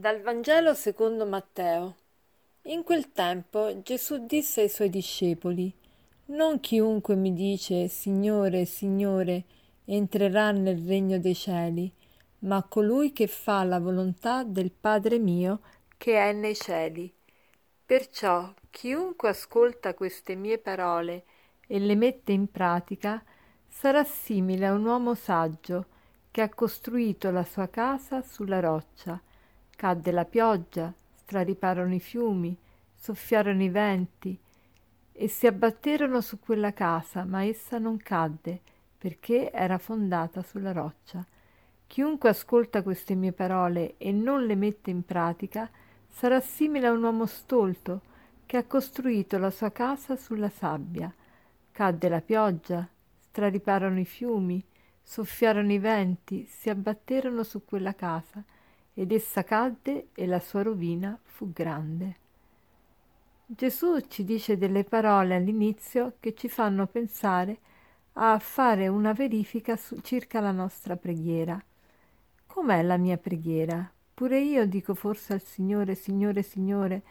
Dal Vangelo secondo Matteo. In quel tempo Gesù disse ai suoi discepoli, Non chiunque mi dice Signore, Signore, entrerà nel regno dei cieli, ma colui che fa la volontà del Padre mio che è nei cieli. Perciò chiunque ascolta queste mie parole e le mette in pratica, sarà simile a un uomo saggio che ha costruito la sua casa sulla roccia Cadde la pioggia, strariparono i fiumi, soffiarono i venti e si abbatterono su quella casa, ma essa non cadde, perché era fondata sulla roccia. Chiunque ascolta queste mie parole e non le mette in pratica sarà simile a un uomo stolto che ha costruito la sua casa sulla sabbia. Cadde la pioggia, strariparono i fiumi, soffiarono i venti, si abbatterono su quella casa ed essa cadde e la sua rovina fu grande. Gesù ci dice delle parole all'inizio che ci fanno pensare a fare una verifica su, circa la nostra preghiera. Com'è la mia preghiera? Pure io dico forse al Signore, Signore, Signore,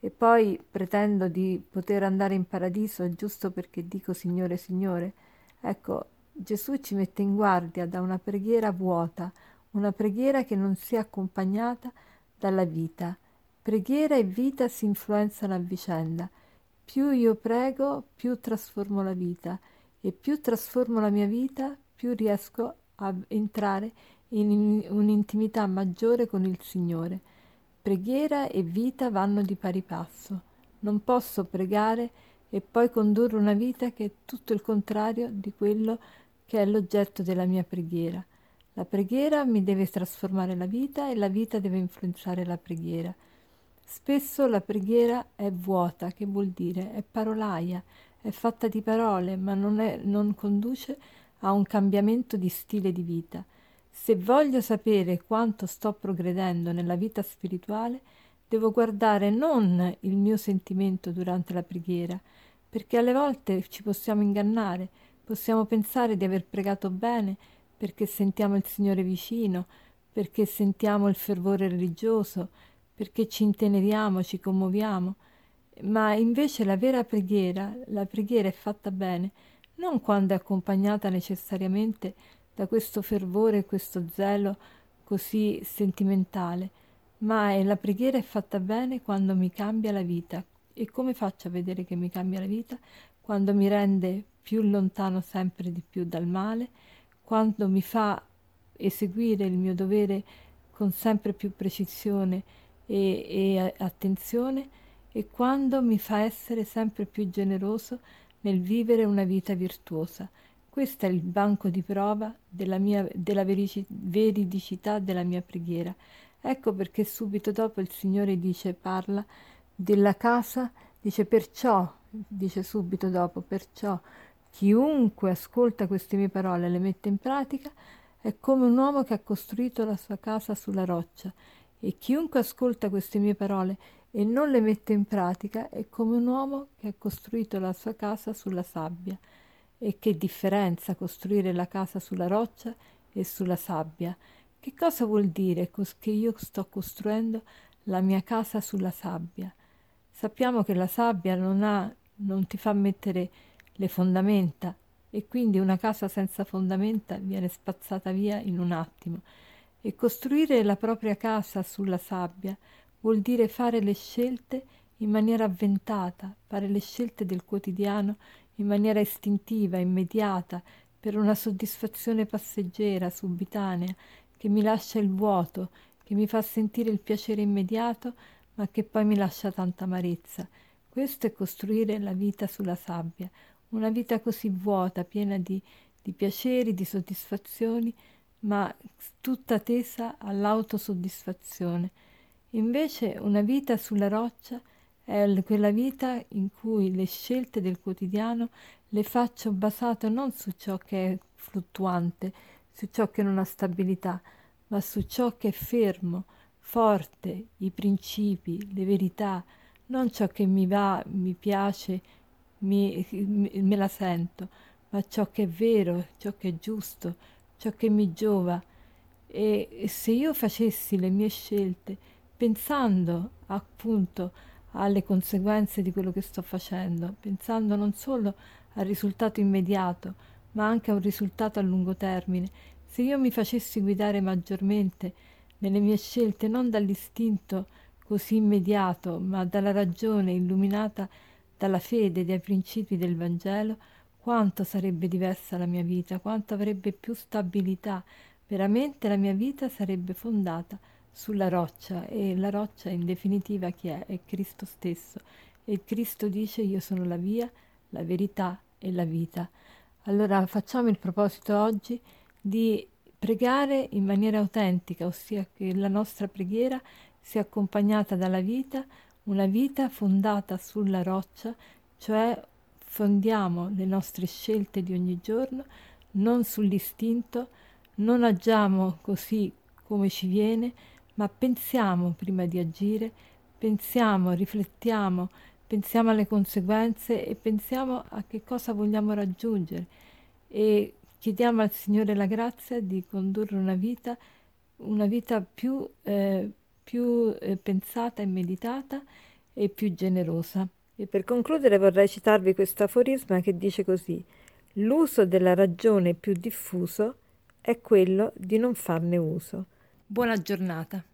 e poi pretendo di poter andare in paradiso giusto perché dico Signore, Signore. Ecco, Gesù ci mette in guardia da una preghiera vuota, una preghiera che non sia accompagnata dalla vita. Preghiera e vita si influenzano a vicenda. Più io prego, più trasformo la vita e più trasformo la mia vita, più riesco a entrare in un'intimità maggiore con il Signore. Preghiera e vita vanno di pari passo. Non posso pregare e poi condurre una vita che è tutto il contrario di quello che è l'oggetto della mia preghiera. La preghiera mi deve trasformare la vita e la vita deve influenzare la preghiera. Spesso la preghiera è vuota, che vuol dire è parolaia, è fatta di parole, ma non, è, non conduce a un cambiamento di stile di vita. Se voglio sapere quanto sto progredendo nella vita spirituale, devo guardare non il mio sentimento durante la preghiera, perché alle volte ci possiamo ingannare, possiamo pensare di aver pregato bene perché sentiamo il Signore vicino, perché sentiamo il fervore religioso, perché ci inteneriamo, ci commuoviamo. Ma invece la vera preghiera, la preghiera è fatta bene, non quando è accompagnata necessariamente da questo fervore, questo zelo così sentimentale, ma è, la preghiera è fatta bene quando mi cambia la vita. E come faccio a vedere che mi cambia la vita? Quando mi rende più lontano sempre di più dal male, quando mi fa eseguire il mio dovere con sempre più precisione e, e attenzione e quando mi fa essere sempre più generoso nel vivere una vita virtuosa. Questo è il banco di prova della, mia, della verici, veridicità della mia preghiera. Ecco perché subito dopo il Signore dice, parla della casa, dice perciò, dice subito dopo, perciò Chiunque ascolta queste mie parole e le mette in pratica è come un uomo che ha costruito la sua casa sulla roccia e chiunque ascolta queste mie parole e non le mette in pratica è come un uomo che ha costruito la sua casa sulla sabbia. E che differenza costruire la casa sulla roccia e sulla sabbia? Che cosa vuol dire che io sto costruendo la mia casa sulla sabbia? Sappiamo che la sabbia non, ha, non ti fa mettere le fondamenta e quindi una casa senza fondamenta viene spazzata via in un attimo. E costruire la propria casa sulla sabbia vuol dire fare le scelte in maniera avventata, fare le scelte del quotidiano in maniera istintiva, immediata, per una soddisfazione passeggera, subitanea, che mi lascia il vuoto, che mi fa sentire il piacere immediato, ma che poi mi lascia tanta amarezza. Questo è costruire la vita sulla sabbia, una vita così vuota, piena di, di piaceri, di soddisfazioni, ma tutta tesa all'autosoddisfazione. Invece una vita sulla roccia è quella vita in cui le scelte del quotidiano le faccio basate non su ciò che è fluttuante, su ciò che non ha stabilità, ma su ciò che è fermo, forte, i principi, le verità, non ciò che mi va, mi piace, mi, me la sento, ma ciò che è vero, ciò che è giusto, ciò che mi giova. E, e se io facessi le mie scelte pensando appunto alle conseguenze di quello che sto facendo, pensando non solo al risultato immediato, ma anche a un risultato a lungo termine. Se io mi facessi guidare maggiormente nelle mie scelte non dall'istinto così immediato, ma dalla ragione illuminata dalla fede dai principi del Vangelo, quanto sarebbe diversa la mia vita, quanto avrebbe più stabilità. Veramente la mia vita sarebbe fondata sulla roccia e la roccia in definitiva chi è? È Cristo stesso. E Cristo dice io sono la via, la verità e la vita. Allora facciamo il proposito oggi di pregare in maniera autentica, ossia che la nostra preghiera sia accompagnata dalla vita, una vita fondata sulla roccia, cioè fondiamo le nostre scelte di ogni giorno non sull'istinto, non agiamo così come ci viene, ma pensiamo prima di agire, pensiamo, riflettiamo, pensiamo alle conseguenze e pensiamo a che cosa vogliamo raggiungere. E chiediamo al Signore la grazia di condurre una vita, una vita più, eh, più eh, pensata e meditata e più generosa. E per concludere vorrei citarvi questo aforisma che dice così: L'uso della ragione più diffuso è quello di non farne uso. Buona giornata.